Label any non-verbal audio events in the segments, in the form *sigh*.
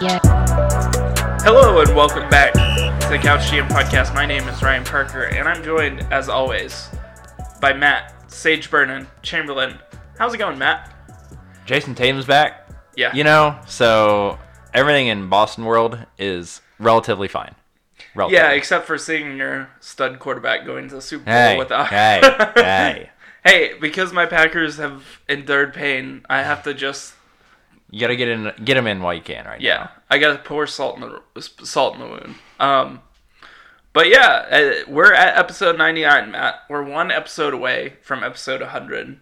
Yeah. Hello and welcome back to the Couch GM podcast. My name is Ryan Parker, and I'm joined, as always, by Matt Sage Burnin Chamberlain. How's it going, Matt? Jayson Tatum's back. Yeah. You know, so everything in Boston world is relatively fine. Relatively. Yeah, except for seeing your stud quarterback going to the Super Bowl Hey, without. hey, *laughs* hey. Hey, because my Packers have endured pain, I have to just You gotta get in, get them in while you can, right? yeah, I gotta pour salt in the salt in the wound. Um, but yeah, uh, we're at episode ninety nine, Matt. We're one episode away from episode hundred.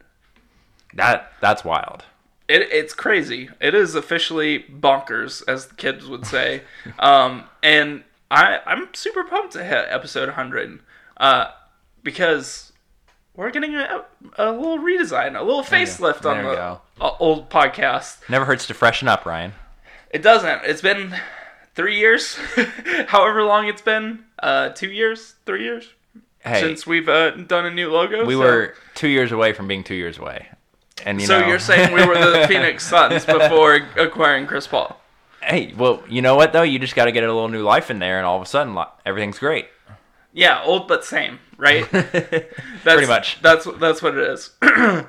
That that's wild. It, it's crazy. It is officially bonkers, as the kids would say. *laughs* um, and I, I'm super pumped to hit episode 100 uh, because we're getting a, a little redesign, a little facelift on the go. old podcast. Never hurts to freshen up, Ryan. It doesn't. It's been three years, *laughs* however long it's been. Uh, two years, three years Hey, since we've uh, done a new logo. we so- were two years away from being two years away, and you so know. you're saying we were the *laughs* Phoenix Suns before acquiring Chris Paul? hey, well, you know what though? You just got to get a little new life in there, and all of a sudden, everything's great. Yeah, old but same, right? *laughs* That's, Pretty much. That's that's what it is. *clears throat* uh,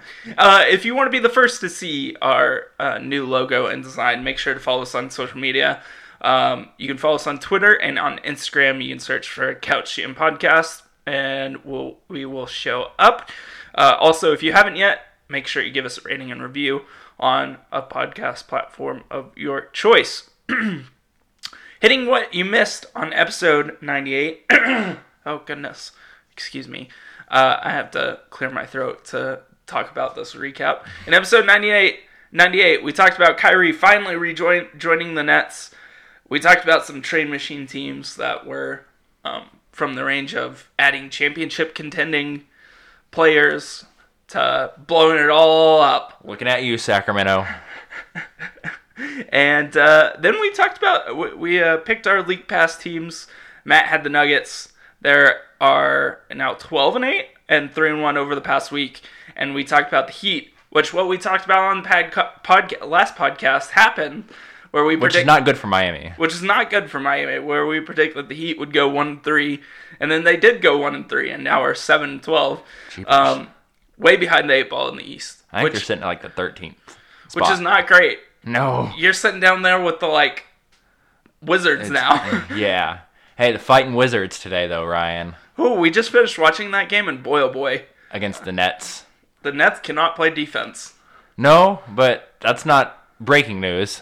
if you want to be the first to see our uh, new logo and design, make sure to follow us on social media. Um, you can follow us on Twitter and on Instagram. You can search for Couch GM Podcast, and we'll we will show up. Uh, also, if you haven't yet, make sure you give us a rating and review on a podcast platform of your choice. *clears throat* Hitting what you missed on episode 98. *clears throat* oh, goodness. Excuse me. Uh, I have to clear my throat to talk about this recap. In episode 98, 98 we talked about Kyrie finally rejoin, joining the Nets. We talked about some trade machine teams that were um, from the range of adding championship contending players to blowing it all up. Looking at you, Sacramento. *laughs* And uh, then we talked about we, we uh, picked our league pass teams. Matt had the Nuggets. There are now twelve and eight and three and one over the past week. And we talked about the Heat, which what we talked about on pad podcast last podcast happened, where we Which is not good for Miami. which is not good for Miami, where we predict that the Heat would go one and three, and then they did go one and three, and now are seven and twelve, um, way behind the eight ball in the East, I think which they're sitting at like the 13th. which is not great. No. You're sitting down there with the like wizards now. *laughs* yeah. Hey, the fighting Wizards today, though, Ryan, oh, we just finished watching that game, and boy, oh boy, against the Nets. the Nets cannot play defense. No, but that's not breaking news.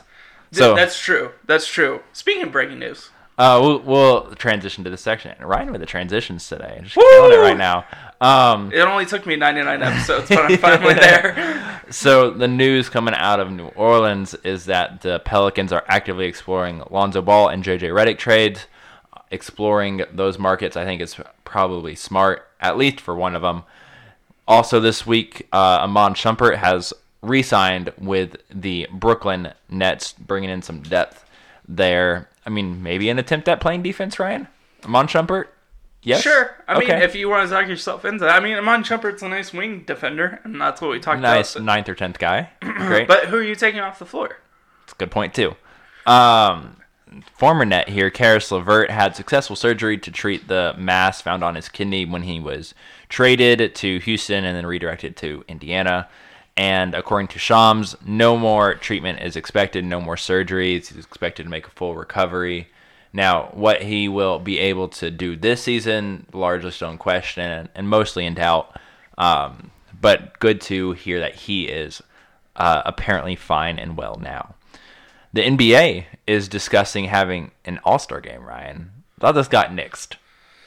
Th- So, that's true. That's true. Speaking of breaking news, uh, we'll, we'll transition to the section. Ryan with the transitions today. Just Woo! killing it right now. Um, it only took me 99 episodes, but I'm finally *laughs* there. so the news coming out of New Orleans is that the Pelicans are actively exploring Lonzo Ball and JJ Redick trades. Exploring those markets, I think, is probably smart, at least for one of them. Also, this week, uh, Iman Shumpert has re signed with the Brooklyn Nets, bringing in some depth there. I mean, maybe an attempt at playing defense, Ryan? Iman Shumpert? Yes? Sure. I mean, if you want to talk yourself into that, I mean, Iman Shumpert's a nice wing defender, and that's what we talked Nice about. ninth or tenth guy. *clears throat* Great. But who are you taking off the floor? That's a good point too. Um, former net here, Caris LeVert had successful surgery to treat the mass found on his kidney when he was traded to Houston and then redirected to Indiana. And according to Shams, no more treatment is expected, no more surgeries. He's expected to make a full recovery. Now, what he will be able to do this season, largely still in question and, mostly in doubt. Um, but good to hear that he is uh, apparently fine and well now. The NBA is discussing having an All Star game. Ryan, I thought this got nixed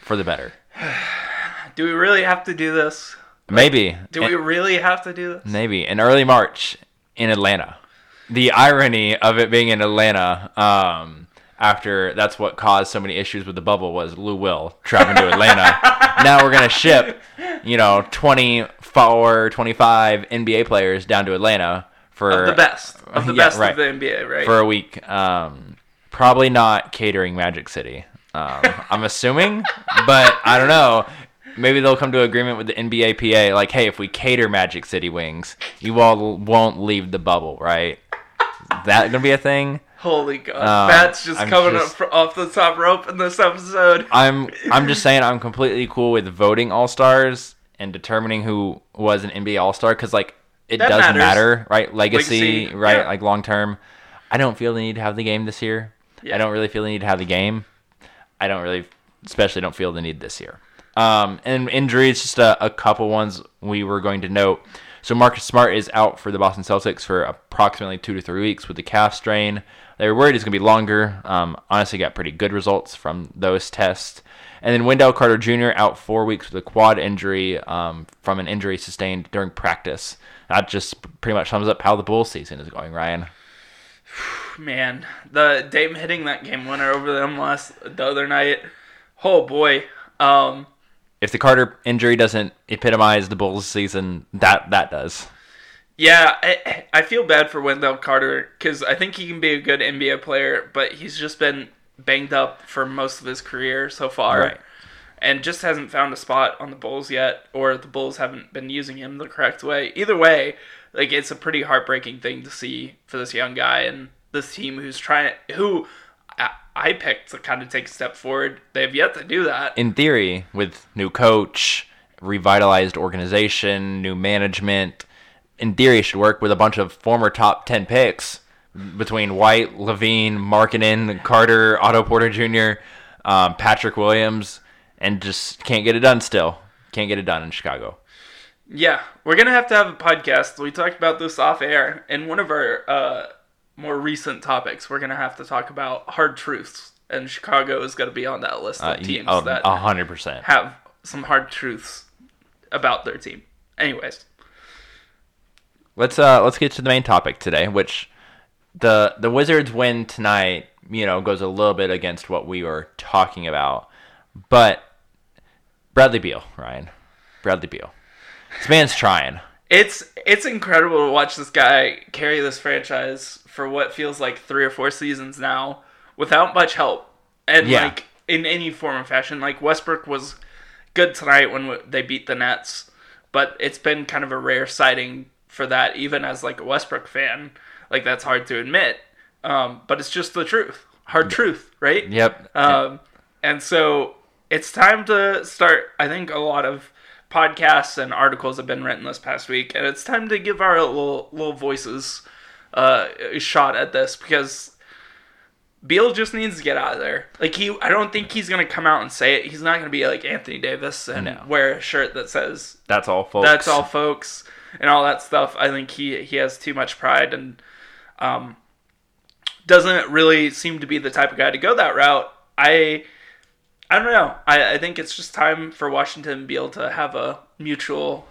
for the better. *sighs* Do we really have to do this? Maybe. Do we really have to do this? Maybe in early March in Atlanta. The irony of it being in Atlanta, um, after that's what caused so many issues with the bubble was Lou Will traveling to Atlanta. *laughs* now we're gonna ship, you know, 24, 25 NBA players down to Atlanta for Of the best. Of *laughs* the Yeah, best right. of the NBA, right? for a week. Um, probably not catering Magic City. Um, *laughs* I'm assuming, but I don't know. Maybe they'll come to agreement with the NBAPA, like, hey, if we cater Magic City wings, you all won't leave the bubble, right? Is that gonna be a thing? Holy God, Um, Matt's just I'm coming just- up off the top rope in this episode. I'm I'm just *laughs* saying I'm completely cool with voting all stars and determining who was an NBA All Star because like it That does matters. matter, right? Legacy, Legacy, right? yeah. Like long term. I don't feel the need to have the game this year. Yeah. I don't really feel the need to have the game. I don't really, especially don't feel the need this year. Um, and injuries, just a, a couple ones we were going to note. So Marcus Smart is out for the Boston Celtics for approximately two to three weeks with the calf strain. They were worried it's going to be longer. Um, honestly, got pretty good results from those tests. And then Wendell Carter Jr. out four weeks with a quad injury um, from an injury sustained during practice. That just pretty much sums up how the Bulls season is going, Ryan. *sighs* Man, the Dame hitting that game winner over them last the other night. Oh boy. Um, If the Carter injury doesn't epitomize the Bulls season, that that does. yeah, I, I feel bad for Wendell Carter because I think he can be a good NBA player, but he's just been banged up for most of his career so far. Right. And just hasn't found a spot on the Bulls yet, or the Bulls haven't been using him the correct way. Either way, like it's a pretty heartbreaking thing to see for this young guy and this team who's trying who I, I picked to kind of take a step forward. They have yet to do that. in theory, with new coach, revitalized organization, new management, in theory, should work with a bunch of former top 10 picks between White, LaVine, Markkanen, Carter, Otto Porter Jr., um, Patrick Williams, and just can't get it done still. Can't get it done in Chicago. Yeah, we're gonna have to have a podcast. We talked about this off air in one of our uh, more recent topics. We're gonna have to talk about hard truths, and Chicago is gonna be on that list of Uh, teams oh, that 100%. have some hard truths about their team. Anyways, Let's uh let's get to the main topic today, which the the Wizards win tonight, you know, goes a little bit against what we were talking about. But Bradley Beal, Ryan. Bradley Beal. This man's trying. it's it's incredible to watch this guy carry this franchise for what feels like three or four seasons now without much help, and Yeah. like in any form or fashion. Like Westbrook was good tonight when they beat the Nets, but it's been kind of a rare sighting for that. Even as like a Westbrook fan, like that's hard to admit, um, but it's just the truth, hard truth, right? Yep. Um, and so it's time to start. I think a lot of podcasts and articles have been written this past week, and it's time to give our little little voices uh, a shot at this because Beal just needs to get out of there. Like he, I don't think he's gonna come out and say it. He's not gonna be like Anthony Davis and No. wear a shirt that says That's all folks. that's all folks and all that stuff i think he he has too much pride and um doesn't really seem to be the type of guy to go that route i i don't know i i think it's just time for washington to be able to have a mutual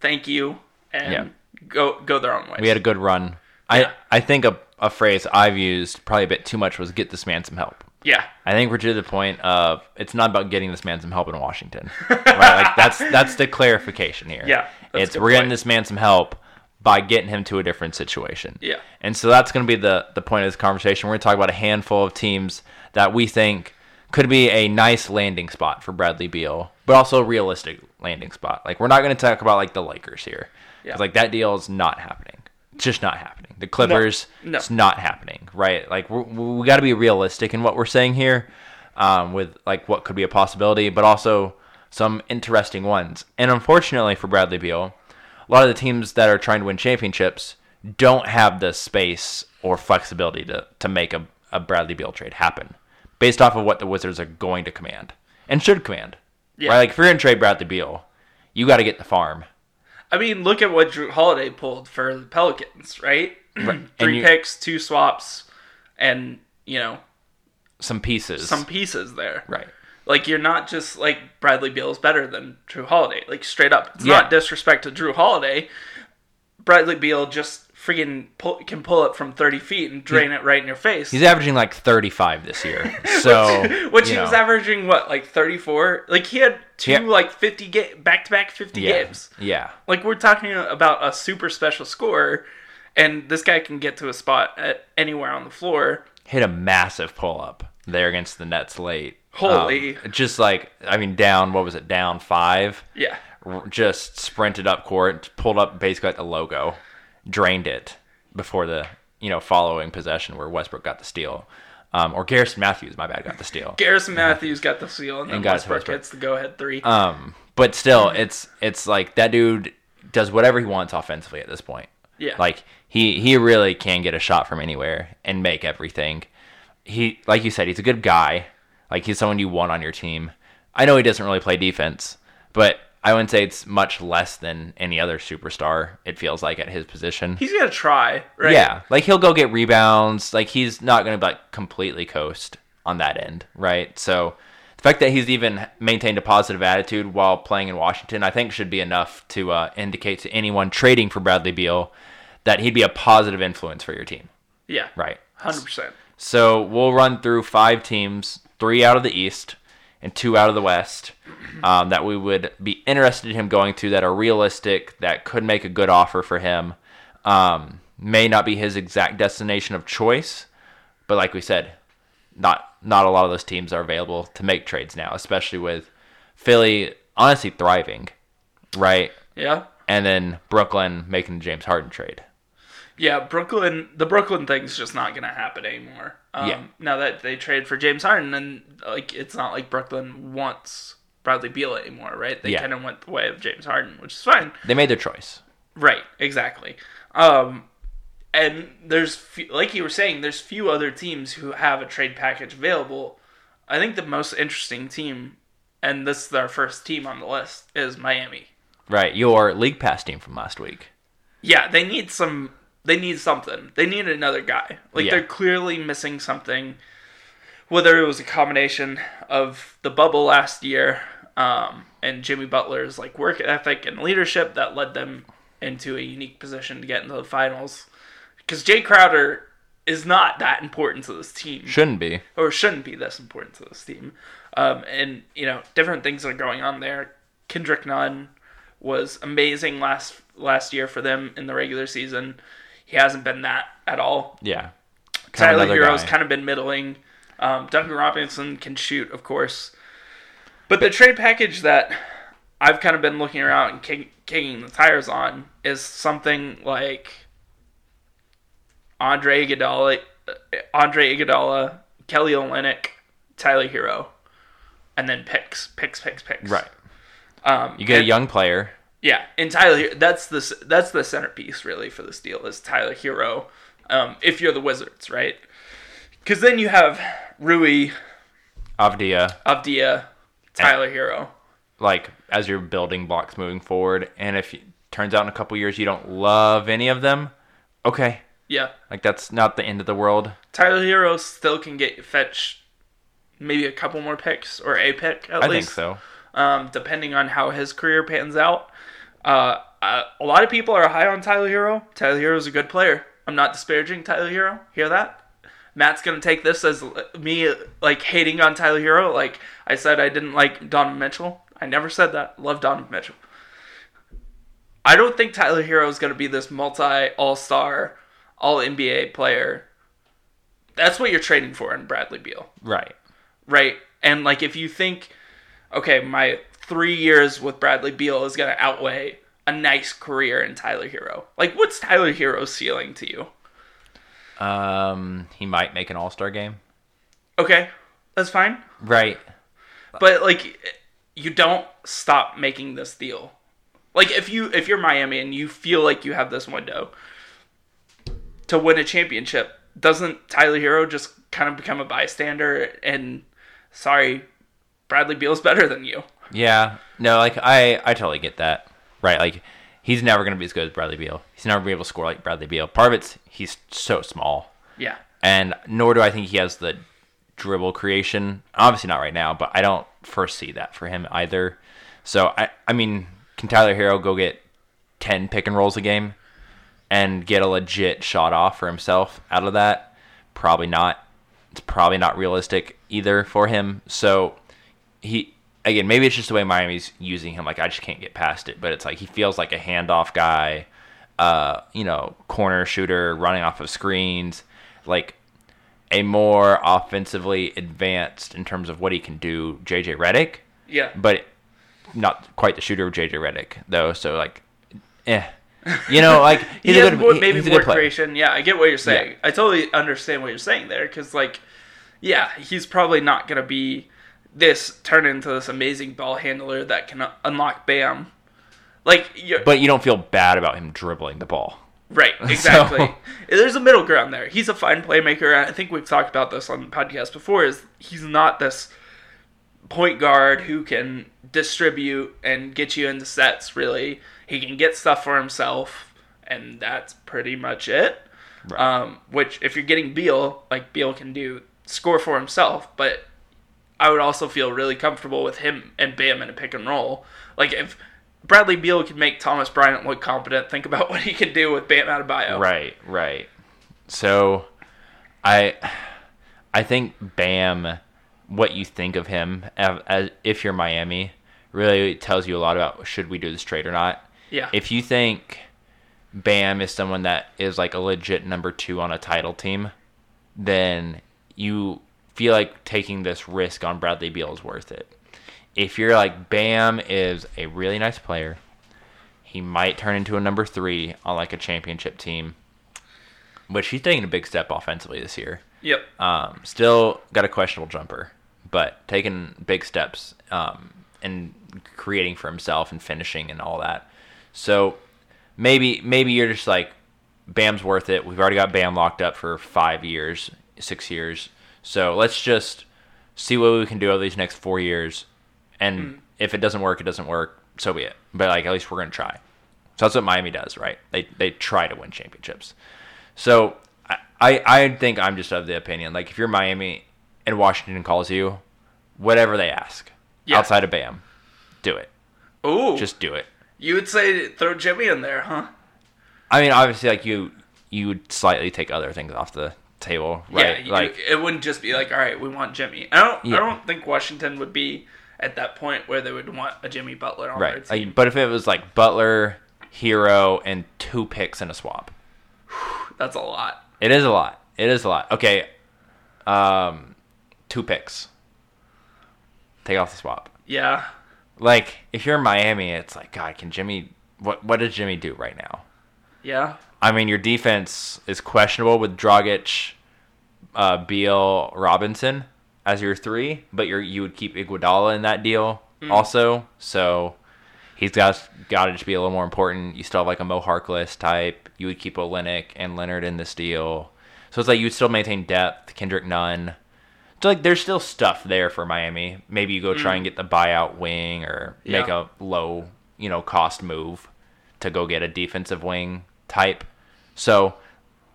thank you and Yeah. go go their own way We had a good run. Yeah. I I think a, a phrase I've used probably a bit too much was get this man some help. yeah I think we're to the point of it's not about getting this man some help in Washington. *laughs* right? Like that's that's the clarification here. Yeah, It's we're getting this man some help by getting him to a different situation. Yeah. And so that's going to be the the point of this conversation. We're going to talk about a handful of teams that we think could be a nice landing spot for Bradley Beal, but also a realistic landing spot. Like we're not going to talk about like the Lakers here. Yeah. like that deal is not happening. It's just not happening. The Clippers, No. it's not happening, right? Like we're, we got to be realistic in what we're saying here, um, with like what could be a possibility, but also some interesting ones. And unfortunately for Bradley Beal, a lot of the teams that are trying to win championships don't have the space or flexibility to to make a, a Bradley Beal trade happen, based off of what the Wizards are going to command and should command. Yeah. Right? Like if you're gonna trade Bradley Beal, you got to get the farm. i mean look at what Jrue Holiday pulled for the pelicans right *clears throat* three you- picks two swaps and you know Some pieces. some pieces there right. Like you're not just like Bradley Beal is better than Jrue Holiday. Like straight up, it's Yeah. not disrespect to Jrue Holiday. Bradley Beal just freaking pull, can pull it from 30 feet and drain it right in your face. He's averaging like 35 this year. *laughs* So, Which you he was averaging what like 34. Like he had two Yeah. like 50 ga- back to back 50 yeah, games. Yeah. Like we're talking about a super special scorer, and this guy can get to a spot at anywhere on the floor. Hit a massive pull up there against the Nets late. Holy. Um, just like, I mean, down, what was it, down five? Yeah, R- Just sprinted up court, pulled up basically at the logo, drained it before the, you know following possession where Westbrook got the steal, um, or Garrison Matthews, my bad, got the steal. Garrison Matthews got the steal, and then And got it Westbrook Westbrook. gets the go-ahead three. Um, but still, it's it's like that dude does whatever he wants offensively at this point. Yeah. Like he he really can get a shot from anywhere and make everything. He like you said, he's a good guy. Like he's someone you want on your team. I know he doesn't really play defense, but I wouldn't say it's much less than any other superstar. It feels like at his position. He's gonna try, right? Yeah, like he'll go get rebounds. Like he's not going to like completely coast on that end, right? So the fact that he's even maintained a positive attitude while playing in Washington, I think, should be enough to uh, indicate to anyone trading for Bradley Beal that he'd be a positive influence for your team, yeah, right? hundred percent. So we'll run through five teams, three out of the East and two out of the West, um, that we would be interested in him going to that are realistic, that could make a good offer for him. Um, may not be his exact destination of choice, but like we said, not not a lot of those teams are available to make trades now, especially with Philly honestly thriving, right? Yeah, And then Brooklyn making the James Harden trade. yeah. Brooklyn, the Brooklyn thing's just not gonna happen anymore. Um, Yeah. Now that they trade for James Harden, and like it's not like Brooklyn wants Bradley Beal anymore, right? They Yeah. kind of went the way of James Harden, which is fine. They made their choice. Right, exactly. Um, and there's fe- like you were saying, there's few other teams who have a trade package available. I think the most interesting team, and this is our first team on the list, is Miami. Right, your league pass team from last week. Yeah, they need some. They need something. They need another guy. Like Yeah. they're clearly missing something. Whether it was a combination of the bubble last year um, and Jimmy Butler's like work ethic and leadership that led them into a unique position to get into the finals. Because Jae Crowder is not that important to this team Shouldn't be. or shouldn't be this important to this team. Um, and you know, different things are going on there. Kendrick Nunn was amazing last last year for them in the regular season. He hasn't been that at all. Yeah. Kind Tyler Herro's guy. kind of been middling. Um, Duncan Robinson can shoot, of course. But the trade package that I've kind of been looking around and kick, kicking the tires on is something like Andre Iguodala, Andre Iguodala, Kelly Olynyk, Tyler Herro, and then picks, picks, picks, picks. Right. Um, You get a young player. Yeah, and Tyler, that's the that's the centerpiece really for this deal is Tyler Herro. Um, if you're the Wizards, right? Because then you have Rui, Avdija, Avdija, Tyler Herro. like as your building blocks moving forward. And if it turns out in a couple years you don't love any of them, okay, Yeah, like that's not the end of the world. Tyler Herro still can get fetch maybe a couple more picks or a pick at I least. I think so. um, depending on how his career pans out. Uh, uh, a lot of people are high on Tyler Herro. Tyler Herro is a good player. I'm not disparaging Tyler Herro. Hear that? Matt's gonna take this as me like hating on Tyler Herro. Like I said, I didn't like Donovan Mitchell. I never said that. Love Donovan Mitchell. I don't think Tyler Herro is gonna be this multi All Star, All NBA player. That's what you're trading for in Bradley Beal Right. right? And like if you think, okay, my three years with Bradley Beal is gonna outweigh a nice career in Tyler Herro. Like, what's Tyler Herro's ceiling to you? Um, he might make an All Star game. Okay, that's fine, Right. but like, you don't stop making this deal. Like, if you if you're Miami and you feel like you have this window to win a championship, doesn't Tyler Herro just kind of become a bystander? And sorry, Bradley Beal's better than you. Yeah. No, like I, I totally get that. Right. Like he's never gonna be as good as Bradley Beal. He's never gonna be able to score like Bradley Beal. Part of it's he's so small. Yeah. and nor do I think he has the dribble creation. Obviously not right now, but I don't foresee that for him either. So I, I mean, can Tyler Herro go get ten pick and rolls a game and get a legit shot off for himself out of that? Probably not. It's probably not realistic either for him. So he again, maybe it's just the way Miami's using him. Like I just can't get past it. But it's like he feels like a handoff guy, uh, you know, corner shooter running off of screens, like a more offensively advanced in terms of what he can do. JJ Redick, Yeah. but not quite the shooter of JJ Redick though. So like, eh. You know, like *laughs* he's a good, more, maybe he's more creation. Yeah, I get what you're saying. I totally understand what you're saying there because, like, yeah, he's probably not gonna be this turn into this amazing ball handler that can unlock Bam. Like, But you don't feel bad about him dribbling the ball. right, *laughs* exactly. There's a middle ground there. He's a fine playmaker. I think we've talked about this on the podcast before. Is he's not this point guard who can distribute and get you into sets. Really, he can get stuff for himself, and that's pretty much it. Right. Um, which, if you're getting Beal, like Beal can do score for himself, but I would also feel really comfortable with him and Bam in a pick and roll. Like if Bradley Beal can make Thomas Bryant look competent, think about *laughs* what he can do with Bam Adebayo. Right, right. So, I, I think Bam, what you think of him as, as if you're Miami, really tells you a lot about should we do this trade or not. Yeah. If you think Bam is someone that is like a legit number two on a title team, then you feel like taking this risk on Bradley Beal is worth it. If you're like Bam is a really nice player, he might turn into a number three on like a championship team, But he's taking a big step offensively this year. Yep. Um, still got a questionable jumper, but taking big steps um, and creating for himself and finishing and all that. So maybe maybe you're just like Bam's worth it. We've already got Bam locked up for five years, six years. So let's just see what we can do over these next four years. And hmm. if it doesn't work, it doesn't work. So be it. But like at least we're gonna try. So that's what Miami does, right? They they try to win championships. So I, I I think I'm just of the opinion like if you're Miami and Washington calls you, whatever they ask Yeah. outside of Bam, do it. Ooh. Just do it. you would say throw Jimmy in there, huh? I mean, obviously, like you you would slightly take other things off the table, right? Yeah. You, like it wouldn't just be like, all right, we want Jimmy. I don't. Yeah. I don't think Washington would be at that point where they would want a Jimmy Butler on right. their team. Like, but if it was like Butler, Herro, and two picks in a swap, *sighs* That's a lot. it is a lot. It is a lot. Okay, um, two picks. Take off the swap. Yeah. Like if you're in Miami, it's like God. Can Jimmy? What what does Jimmy do right now? Yeah. I mean, your defense is questionable with Dragic, uh, Beal, Robinson as your three, but you you would keep Iguodala in that deal also. So he's got got to just be a little more important. You still have like a Mo Harkless type. You would keep Olynyk and Leonard in this deal. So it's like you would still maintain depth. Kendrick Nunn. So like there's still stuff there for Miami. Maybe you go try and get the buyout wing or make Yeah. a low you know cost move to go get a defensive wing type. So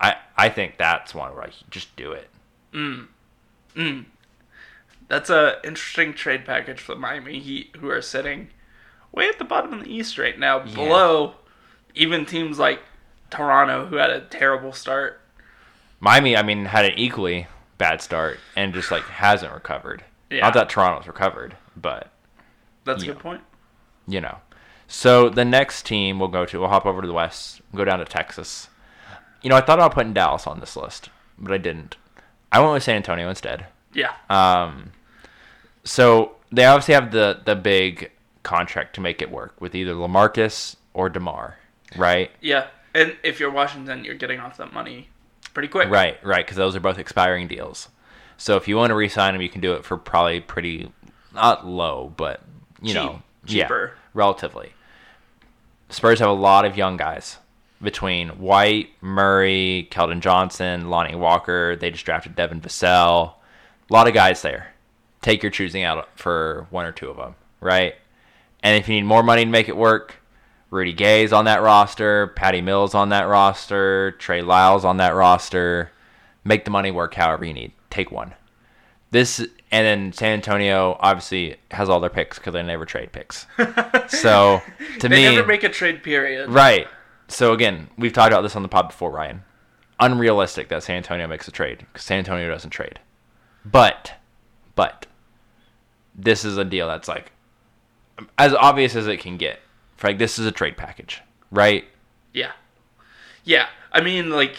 I I think that's one where I just do it. Mm. Mm. That's a interesting trade package for the Miami Heat, who are sitting way at the bottom of the East right now, below even teams like Toronto, who had a terrible start. Miami, I mean, had an equally bad start and just like hasn't recovered. Yeah. Not that Toronto's recovered, but That's a Yeah. good point. you know. So the next team we'll go to, we'll hop over to the West, go down to Texas. You know, I thought about putting Dallas on this list, but I didn't. I went with San Antonio instead. Yeah. Um, so they obviously have the the big contract to make it work with either Lamarcus or Demar, right? Yeah. And if you're Washington, you're getting off that money pretty quick. Right, right, because those are both expiring deals. So if you want to re-sign them, you can do it for probably pretty not low, but you Cheap. know, Cheaper. yeah, relatively. Spurs have a lot of young guys between White, Murray, Keldon Johnson, Lonnie Walker. They just drafted Devin Vassell. A lot of guys there. Take your choosing out for one or two of them, right? And if you need more money to make it work, Rudy Gay's on that roster, Patty Mills on that roster, Trey Lyles on that roster. Make the money work however you need. Take one. This and then San Antonio obviously has all their picks because they never trade picks. *laughs* so to They me, never make a trade period. right. So again, we've talked about this on the pod before, Ryan. Unrealistic that San Antonio makes a trade because San Antonio doesn't trade. But, but this is a deal that's like as obvious as it can get. Like this is a trade package, right? Yeah. Yeah. I mean, like,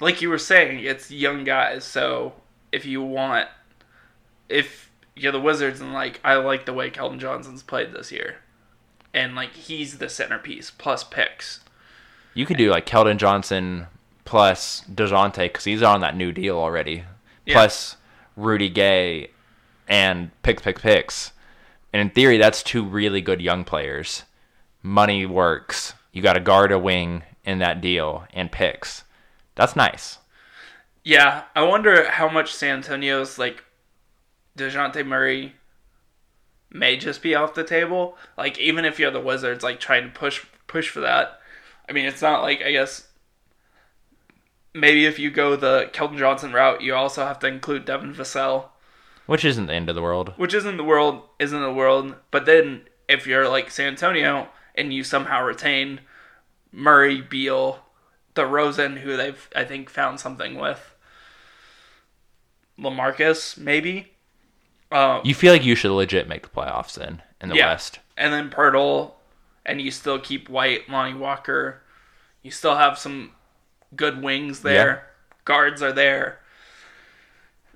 like you were saying, it's young guys. So if you want, if you're the Wizards and like, I like the way Keldon Johnson's played this year, and like he's the centerpiece plus picks. You could do like Keldon Johnson plus Dejounte because he's on that new deal already. Yeah. Plus Rudy Gay and picks, picks, picks. And in theory, that's two really good young players. Money works. You got a guard, a wing in that deal, and picks. That's nice. Yeah, I wonder how much San Antonio's like Dejounte Murray may just be off the table. Like even if you're the Wizards, like trying to push push for that. I mean, it's not like I guess maybe if you go the Keldon Johnson route, you also have to include Devin Vassell, Which isn't the end of the world. which isn't the world, isn't the world. But then if you're like San Antonio and you somehow retain Murray, Beal, the DeRozan, who they've I think found something with, Lamarcus maybe. Um, You feel like you should legit make the playoffs then in the Yeah. West. and then Poeltl, and you still keep White, Lonnie Walker. You still have some good wings there. Guards are there.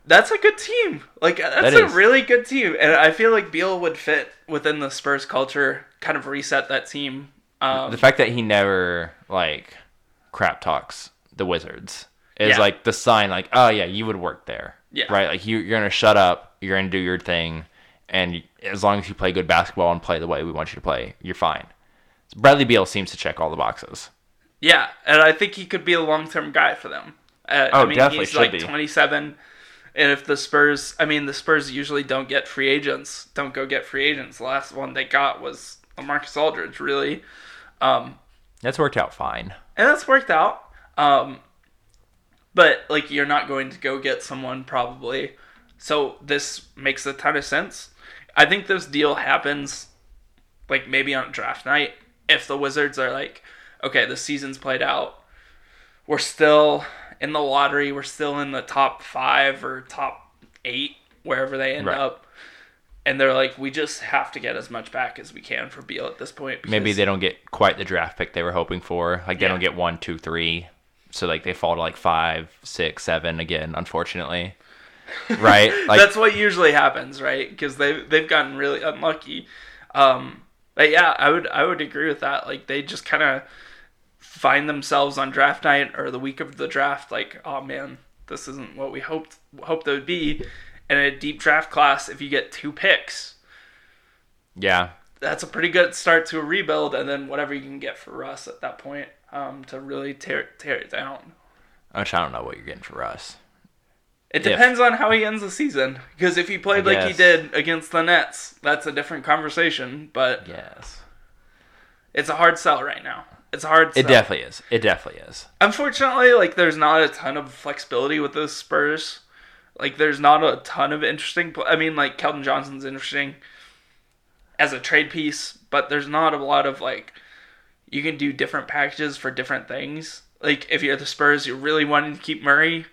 That's a good team. Like that's That a really good team, and I feel like Beal would fit within the Spurs culture. Kind of reset that team. Um, the fact that he never like crap talks the Wizards is Yeah. like the sign, like, oh yeah, you would work there, Yeah. right? Like you, you're gonna shut up, you're gonna do your thing, and as long as you play good basketball and play the way we want you to play, you're fine. Bradley Beal seems to check all the boxes. Yeah, and I think he could be a long term guy for them. Uh, I Oh, mean, definitely he's should like be. 27. And if the Spurs, I mean, the Spurs usually don't get free agents, don't go get free agents. The last one they got was Marcus Aldridge, really. Um, That's worked out fine. and that's worked out. Um, but, like, you're not going to go get someone probably. So this makes a ton of sense. I think this deal happens, like, maybe on draft night. If the Wizards are like, okay, the season's played out, we're still in the lottery, we're still in the top five or top eight, wherever they end Right. up. And they're like, we just have to get as much back as we can for Beal at this point. Maybe they don't get quite the draft pick they were hoping for. Like they Yeah. don't get one, two, three. So like they fall to like five, six, seven again, unfortunately. Right? *laughs* Like that's what usually happens, right? Because they they've gotten really unlucky. Um, but yeah, I would I would agree with that. Like they just kind of find themselves on draft night or the week of the draft, like, oh man, this isn't what we hoped hoped it would be. And in a deep draft class, if you get two picks, yeah. that's a pretty good start to a rebuild. And then whatever you can get for Russ at that point um, to really tear tear it down. Which I don't know what you're getting for Russ. It If. depends on how he ends the season. Because if he played like he did against the Nets, that's a different conversation. But Yes. it's a hard sell right now. It's a hard. Sell. It definitely is. It definitely is. Unfortunately, like there's not a ton of flexibility with the Spurs. Like there's not a ton of interesting. Pl- I mean, like Keldon Johnson's interesting as a trade piece, but there's not a lot of like you can do different packages for different things. Like if you're the Spurs, you're really wanting to keep Murray.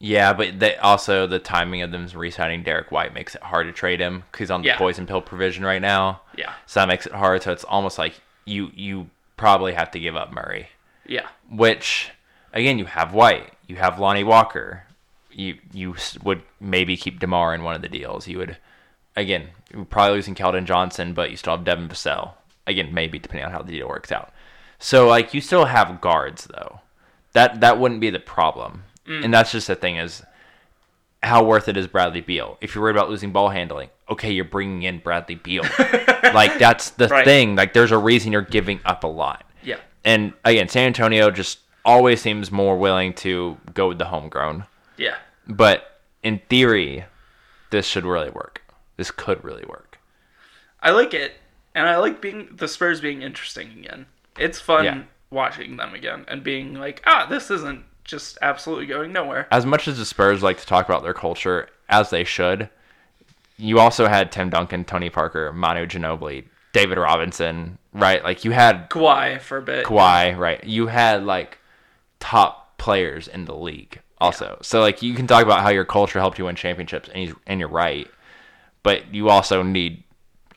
Yeah, but they also the timing of them re-signing Derrick White makes it hard to trade him because he's on the Yeah. poison pill provision right now. Yeah, So that makes it hard. So it's almost like you you probably have to give up Murray. yeah, Which again, you have White, you have Lonnie Walker. You you would maybe keep Demar in one of the deals. You would again you're probably losing Keldon Johnson, but you still have Devin Vassell. Again, maybe depending on how the deal works out. So like you still have guards though. That that wouldn't be the problem. And that's just the thing is how worth it is Bradley Beal? If you're worried about losing ball handling, okay, you're bringing in Bradley Beal. *laughs* like that's the Right. thing. Like there's a reason you're giving up a lot. yeah, And again, San Antonio just always seems more willing to go with the homegrown. yeah. But in theory, this should really work. This could really work. I like it, and I like being the Spurs being interesting again. It's fun Yeah. watching them again and being like, ah, this isn't just absolutely going nowhere. As much as the Spurs like to talk about their culture, as they should, you also had Tim Duncan, Tony Parker, Manu Ginobili, David Robinson, right? Like you had Kawhi for a bit. Kawhi, right? You had like top players in the league also. So like you can talk about how your culture helped you win championships and and you're right. But you also need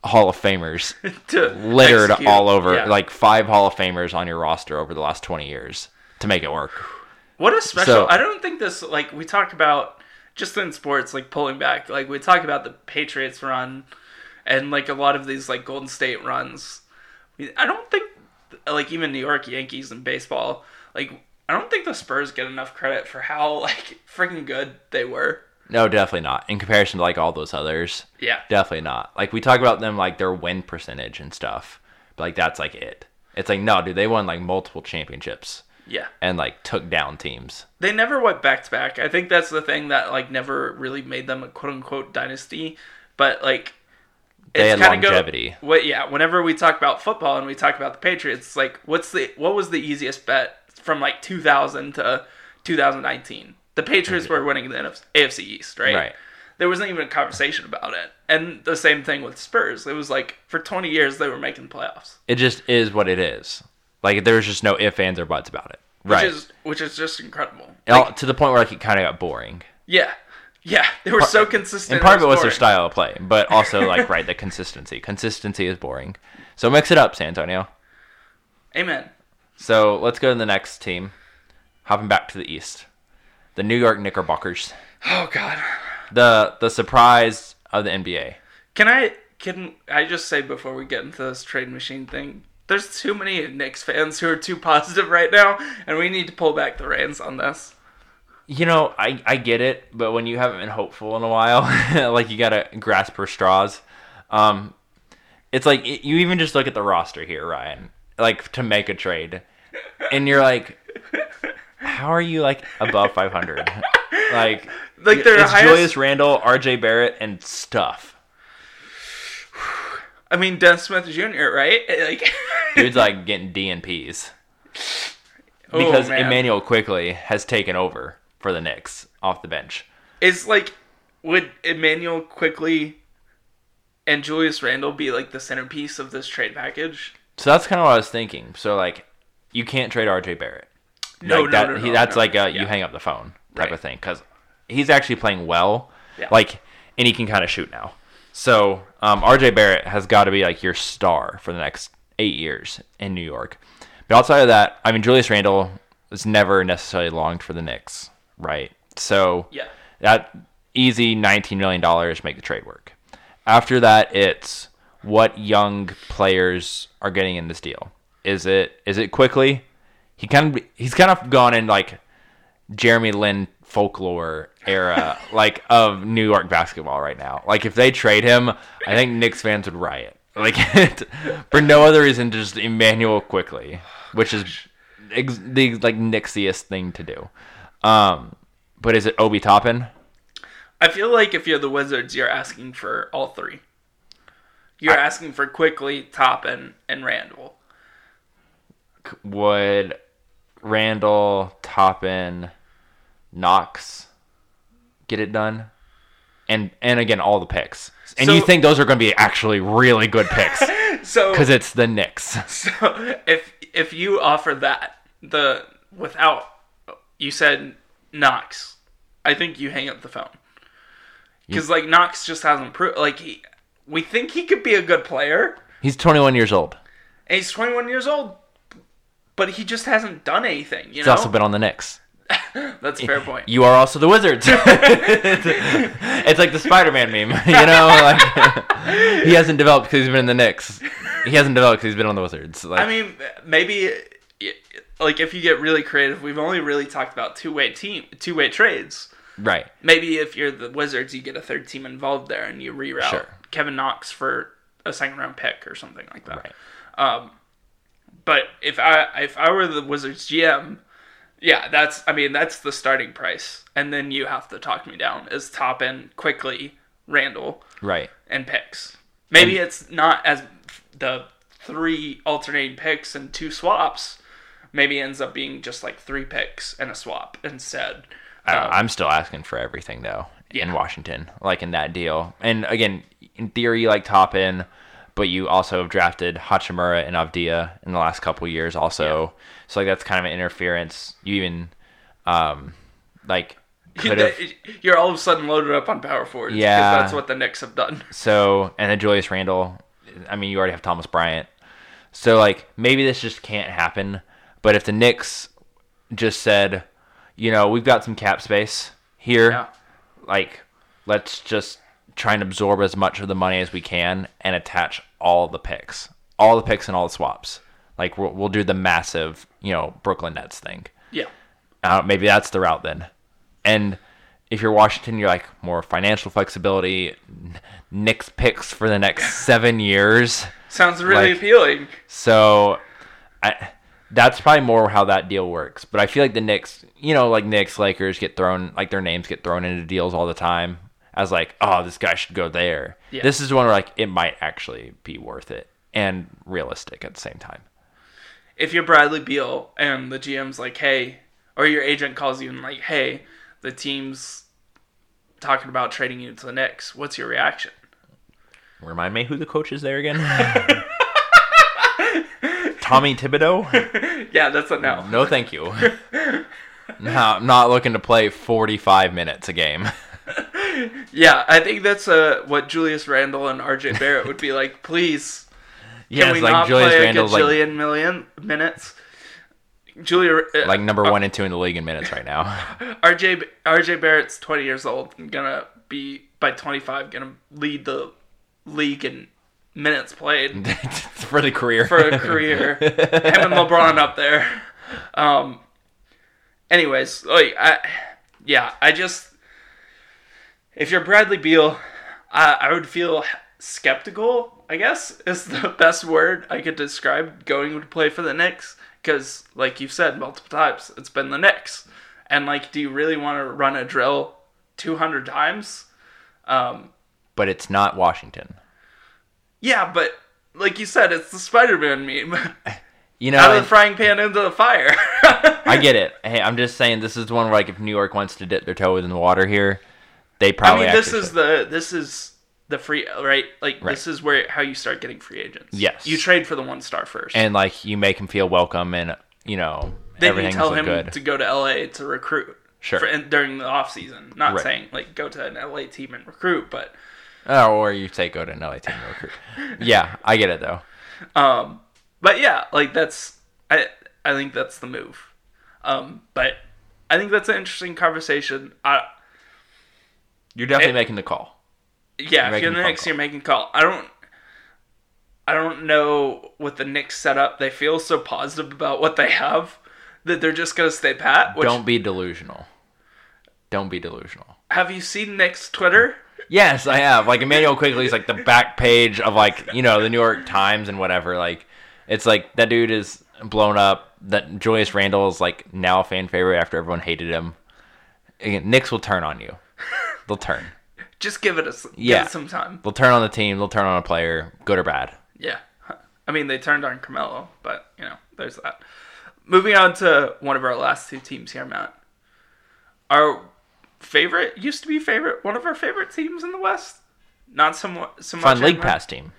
Hall of Famers *laughs* littered execute. all over Yeah. like five Hall of Famers on your roster over the last 20 years to make it work. What a special. so- I don't think this like we talk about just in sports like pulling back. Like we talk about the Patriots run and like a lot of these like Golden State runs. I don't think like even New York Yankees in baseball, like I don't think the Spurs get enough credit for how like freaking good they were. No, definitely not. In comparison to like all those others, Yeah. definitely not. Like we talk about them like their win percentage and stuff, but like that's like it. It's like no, dude, they won like multiple championships Yeah. and like took down teams. They never went back to back. I think that's the thing that like never really made them a quote unquote dynasty. But like They had kinda go- longevity. what yeah, whenever we talk about football and we talk about the Patriots, it's like what's the what was the easiest bet from like 2000 to 2019? The Patriots were winning the AFC East, right? Right. There wasn't even a conversation about it. And the same thing with Spurs. It was like for 20 years they were making playoffs. It just is what it is. Like there's just no ifs, ands, or buts about it. Right. Which is which is just incredible. Like, to the point where like it kind of got boring. yeah. Yeah, they were so consistent. And part of it was their their style of play, but also *laughs* like right the consistency. Consistency is boring. So mix it up, San Antonio. Amen. So let's go to the next team. Hopping back to the East, the New York Knickerbockers, Oh God. the the surprise of the NBA. Can I can I just say before we get into this trade machine thing? There's too many Knicks fans who are too positive right now, and we need to pull back the reins on this. You know, I I get it, but when you haven't been hopeful in a while, *laughs* like you gotta grasp for straws. Um, it's like it- you even just look at the roster here, Ryan. Like to make a trade, and you're like, how are you like above 500? *laughs* like, Like it's highest. Julius Randle, R.J. Barrett, and stuff. I mean, Dennis Smith Jr. Right? *laughs* Like, Dude's *laughs* like getting DNPs Oh, because man. Immanuel Quickley has taken over for the Knicks off the bench. is like, would Immanuel Quickley and Julius Randle be like the centerpiece of this trade package? So that's kind of what I was thinking. So like, you can't trade R.J. Barrett. No, like no, that, no, he, no, that's no. like a you Yeah. hang up the phone type Right. of thing because he's actually playing well. Yeah. Like, and he can kind of shoot now. So um, R.J. Barrett has got to be like your star for the next eight years in New York. But outside of that, I mean, Julius Randle was never necessarily longed for the Knicks, right? So Yeah. that easy $19 million make the trade work. After that, it's what young players are getting in this deal. Is it is it Quickley? He kind of he's kind of gone in like Jeremy Lin folklore era like of New York basketball right now. Like if they trade him, I think Knicks fans would riot. Like *laughs* for no other reason, just Immanuel Quickley, which is ex- the like Knicksiest thing to do. Um, but is it Obi Toppin? I feel like if you're the Wizards, you're asking for all three. You're I- asking for Quickley, Toppin, and Randle. Would Randle, Toppin, Knox get it done? And and again, all the picks. And you think those are going to be actually really good picks *laughs* So, because it's the Knicks. *laughs* so if if you offer that the without you said Knox, I think you hang up the phone because like Knox just hasn't proved like he. We think he could be a good player, He's 21 years old. and he's 21 years old, but he just hasn't done anything. You He's know, also been on the Knicks. *laughs* that's a fair point. You are also the Wizards. *laughs* it's like the Spider-Man meme, *laughs* you know. Like, he hasn't developed because he's been in the Knicks. He hasn't developed because he's been on the Wizards. Like, I mean, maybe like if you get really creative, we've only really talked about two way team, two way trades. right? Maybe if you're the Wizards, you get a third team involved there and you reroute Sure. Kevin Knox for a second round pick or something like that. Right. Um, but if I if I were the Wizards GM, yeah, that's I mean that's the starting price, and then you have to talk me down as top end quickly Randall Right. and picks. Maybe it's not as the three alternating picks and two swaps. Maybe ends up being just like three picks and a swap instead. Um, I'm still asking for everything though in Washington, like in that deal. And again, in theory, like top in, but you also have drafted Hachimura and Avdija in the last couple years, also. So like that's kind of an interference. You even, um, like. *laughs* You're all of a sudden loaded up on power forwards. Yeah. because that's what the Knicks have done. *laughs* So and then Julius Randle. I mean, you already have Thomas Bryant. So like maybe this just can't happen. But if the Knicks just said, you know, we've got some cap space here, Yeah. like let's just try and absorb as much of the money as we can and attach all the picks, all the picks and all the swaps. Like we'll, we'll do the massive, you know, Brooklyn Nets thing. Yeah. Uh, maybe that's the route then. And if you're Washington, you're like more financial flexibility, Knicks picks for the next *laughs* seven years. Sounds really Like- appealing. So, I that's probably more how that deal works. But I feel like the Knicks, you know, like Knicks, Lakers get thrown, like their names get thrown into deals all the time as like, oh, this guy should go there. Yeah. This is one where like it might actually be worth it and realistic at the same time. If you're Bradley Beal and the GM's like, hey, or your agent calls you and like, hey, the team's talking about trading you to the Knicks, what's your reaction? Remind me who the coach is there again? *laughs* Tommy Thibodeau? Yeah, that's a no. No, thank you. *laughs* no, I'm not looking to play 45 minutes a game. *laughs* Yeah, I think that's uh, what Julius Randle and RJ Barrett would be like. Please, can Yeah, we like not Julius play Randle's a like, million minutes? Julia, uh, like number one and two in the league in minutes right now. *laughs* RJ RJ Barrett's 20 years old and gonna be by 25 gonna lead the league in minutes played *laughs* for the career. for a career. Him and LeBron up there. Um. Anyways, like I, yeah, I just if you're Bradley Beal, I, I would feel skeptical. I guess is the *laughs* best word I could describe going to play for the Knicks because, like you've said multiple times, it's been the Knicks, and like, do you really want to run a drill 200 times? Um, but it's not Washington. yeah, but like you said, it's the Spider-Man meme. *laughs* You know, Out of the frying pan into the fire. I get *laughs* it. Hey, I'm just saying this is the one where like if New York wants to dip their toe in the water here, they probably. I mean, this is should. the this is the free right. Like Right. this is where how you start getting free agents. Yes. you trade for the one star first, and like you make him feel welcome and you know then you tell him good. to go to LA to recruit. Sure. For, during the off season, not Right. saying like go to an LA team and recruit, but Oh, or you say go to an LA team and recruit. *laughs* yeah, I get it though. um, but yeah, like that's I I think that's the move. Um, but I think that's an interesting conversation. I You're definitely It- making the call. Yeah, You're if you're the Knicks, call. you're making a call. I don't. I don't know what the Knicks set up. They feel so positive about what they have that they're just gonna stay pat. Which, Don't be delusional. Don't be delusional. have you seen Knicks Twitter? Yes, I have. Like Immanuel Quickley's like the back page of like you know the New York Times and whatever. Like it's like that dude is blown up. That Julius Randle is like now a fan favorite after everyone hated him. Again, Knicks will turn on you. They'll turn. Just give it a Yeah. it some time. They'll turn on the team. They'll turn on a player, good or bad. Yeah, I mean they turned on Carmelo, but you know there's that. Moving on to one of our last two teams here, Matt. Our favorite used to be favorite one of our favorite teams in the West. Not somewhat so much Fun league pass team.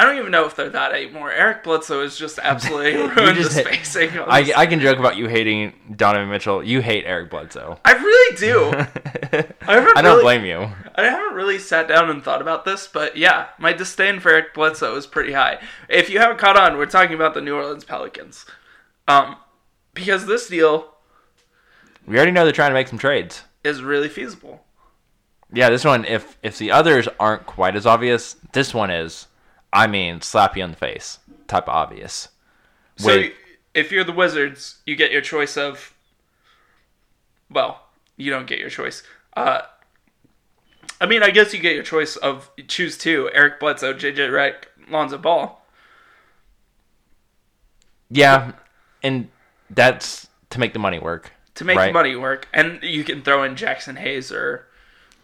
I don't even know if they're that anymore. Eric Bledsoe is just absolutely *laughs* ruined just the spacing. I. I can joke about you hating Donovan Mitchell. You hate Eric Bledsoe. I really do. *laughs* I I don't really- blame you. I haven't really sat down and thought about this, but yeah, my disdain for Eric Bledsoe is pretty high. If you haven't caught on, we're talking about the New Orleans Pelicans. Um, because this deal We already know they're trying to make some trades. is really feasible. Yeah, this one, if if the others aren't quite as obvious, this one is. I mean, slap you in the face, type of obvious. So Wait. if you're the Wizards, you get your choice of. Well, you don't get your choice. Uh, I mean, I guess you get your choice of choose two: Eric Bledsoe, JJ Redick, Lonzo Ball. Yeah, and that's to make the money work. to make right? money work, and you can throw in Jaxson Hayes or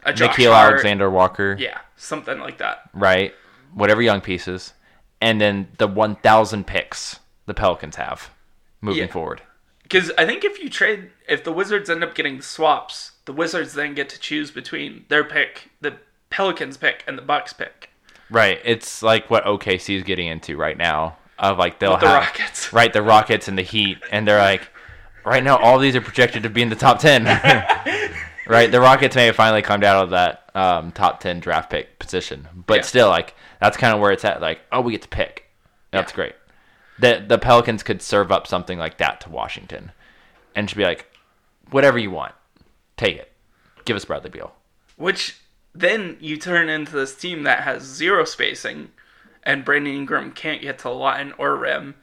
a Josh Nickeil. Alexander Walker, Yeah, something like that. right? Whatever young pieces, and then the one thousand picks the Pelicans have moving Yeah. forward. Because I think if you trade, if the Wizards end up getting swaps, the Wizards then get to choose between their pick, the Pelicans pick, and the Bucks pick. Right. It's like what OKC is getting into right now. Of like they'll With the have Rockets. *laughs* right the Rockets and the Heat, and they're like, right now all these are projected to be in the top ten. *laughs* right. The Rockets may have finally climbed out of that um, top ten draft pick position, but Yeah. still, like that's kind of where it's at. Like, oh, we get to pick. That's Yeah. great. The the Pelicans could serve up something like that to Washington, and just be like, whatever you want, take it. Give us Bradley Beal. Which then you turn into this team that has zero spacing, and Brandon Ingram can't get to line or rim.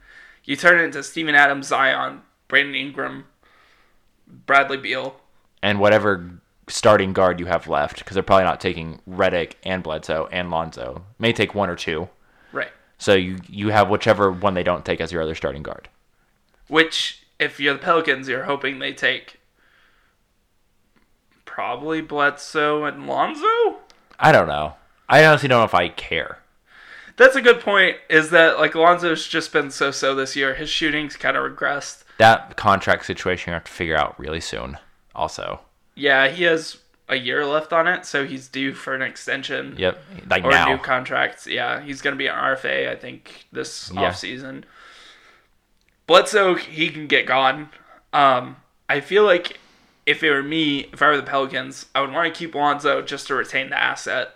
You turn into Steven Adams, Zion, Brandon Ingram, Bradley Beal. and whatever starting guard you have left, because they're probably not taking Redick and Bledsoe and Lonzo. May take one or two. Right. So you you have whichever one they don't take as your other starting guard. Which, if you're the Pelicans, you're hoping they take probably Bledsoe and Lonzo. I don't know. I honestly don't know if I care. That's a good point. Is that like Lonzo's just been so so this year? His shooting's kind of regressed. That contract situation you have to figure out really soon. Also, Yeah, he has a year left on it, so he's due for an extension. yep, like Or now. new contracts. Yeah, he's going to be an RFA, I think, this Yeah. offseason. Bledsoe, he can get gone. Um, I feel like if it were me, if I were the Pelicans, I would want to keep Lonzo just to retain the asset.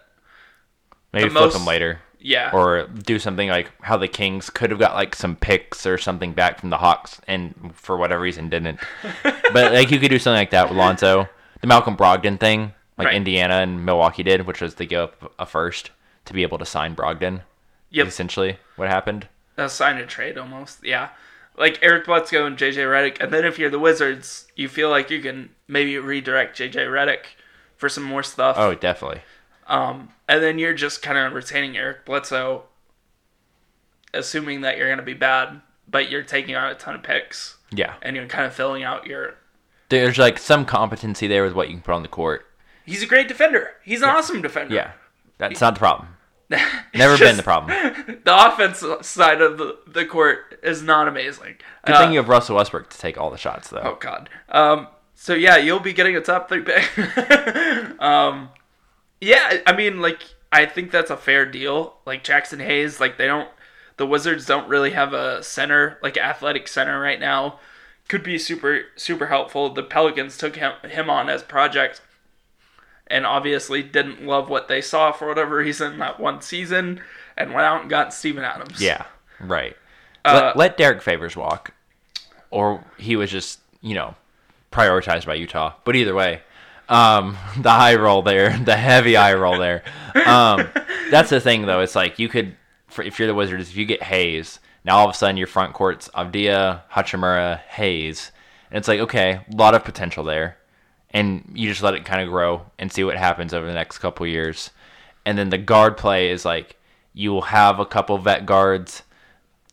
Maybe the flip most- them later. Yeah. or do something like how the Kings could have got like some picks or something back from the Hawks, and for whatever reason didn't. *laughs* but like you could do something like that with Lonzo, the Malcolm Brogdon thing, like Right. Indiana and Milwaukee did, which was they give up a first to be able to sign Brogdon. Yep. Essentially, what happened? a sign and trade almost. Yeah. Like Eric Bledsoe and JJ Redick. And then if you're the Wizards, you feel like you can maybe redirect JJ Redick for some more stuff. Oh, definitely. Um, and then you're just kind of retaining Eric Bledsoe, assuming that you're going to be bad, but you're taking on a ton of picks Yeah, and you're kind of filling out your. There's like some competency there with what you can put on the court. He's a great defender. He's an awesome defender. Yeah, that's not the problem. *laughs* Never been the problem. *laughs* The offense side of the, the court is not amazing. Good Uh, thing you have Russell Westbrook to take all the shots, though. Oh God. Um. So yeah, you'll be getting a top three pick. *laughs* um. Yeah, I mean, like, I think that's a fair deal. Like Jaxson Hayes, like they don't, the Wizards don't really have a center, like athletic center right now. Could be super super helpful. The Pelicans took him him on as project, and obviously didn't love what they saw for whatever reason that one season, and went out and got Steven Adams. Yeah, right. Uh, let, let Derrick Favors walk, or he was just you know prioritized by Utah. But either way, um, *laughs* the eye roll there, the heavy eye roll there. Um, *laughs* that's the thing though. It's like you could, for, if you're the Wizards, if you get Hayes, now all of a sudden your front court's Avdija, Hachimura, Hayes, and it's like okay, a lot of potential there, and you just let it kind of grow and see what happens over the next couple years, and then the guard play is like you will have a couple vet guards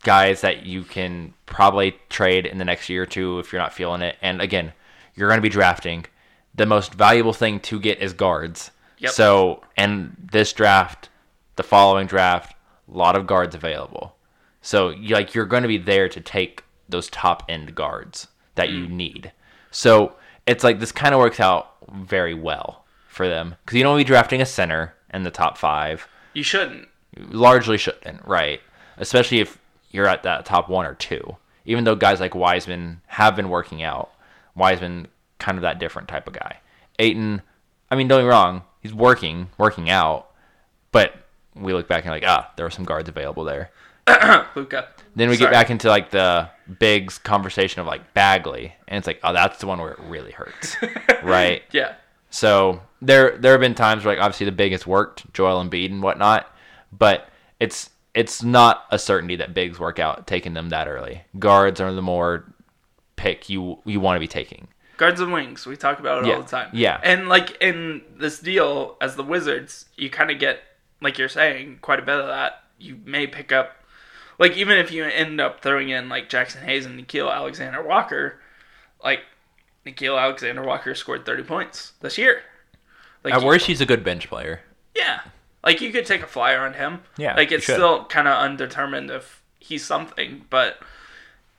guys that you can probably trade in the next year or two if you're not feeling it. And again, you're going to be drafting. The most valuable thing to get is guards. Yep. So, and this draft, the following draft, a lot of guards available. So, like, you're going to be there to take those top end guards that you need. So, it's like this kind of works out very well for them because you don't be drafting a center in the top five You shouldn't. largely shouldn't, right? Especially if you're at that top one or two. Even though guys like Wiseman have been working out, Wiseman kind of that different type of guy. Ayton, I mean, don't get me wrong, he's working, working out, but we look back and like, ah, there were some guards available there. *coughs* Luka. Then we Sorry. get back into like the bigs conversation of like Bagley, and it's like, oh, that's the one where it really hurts, *laughs* right? Yeah. So there there have been times where like obviously the big has worked, Joel Embiid and whatnot, but it's it's not a certainty that bigs work out taking them that early. Guards are the more pick you you want to be taking. Guards and wings. We talk about it Yeah. all the time. Yeah. And like in this deal, as the Wizards, you kind of get, like you're saying, quite a bit of that. You may pick up, like even if you end up throwing in like Jaxson Hayes and Nickeil Alexander Walker, like Nickeil Alexander Walker scored 30 points this year. Like At worst, he's a good bench player. yeah, like you could take a flyer on him. Yeah, like it's still kind of undetermined if he's something, but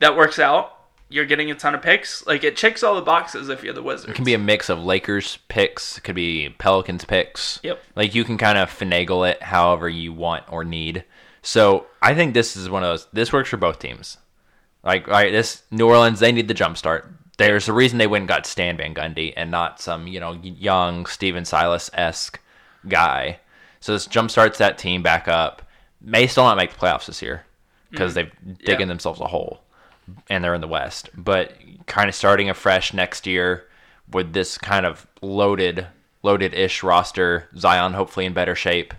that works out. You're getting a ton of picks. Like it checks all the boxes if you're the Wizards. It can be a mix of Lakers picks, it could be Pelicans picks. Yep. Like you can kind of finagle it however you want or need. So I think this is one of those. This works for both teams. Like, all right, this New Orleans, they need the jump start. There's a reason they went and got Stan Van Gundy and not some you know young Stephen Silas esque guy. So this jump starts that team back up. May still not make the playoffs this year because mm-hmm. they've digging Yeah. themselves a hole and they're in the West. But kind of starting afresh next year with this kind of loaded, loaded-ish roster, Zion hopefully in better shape.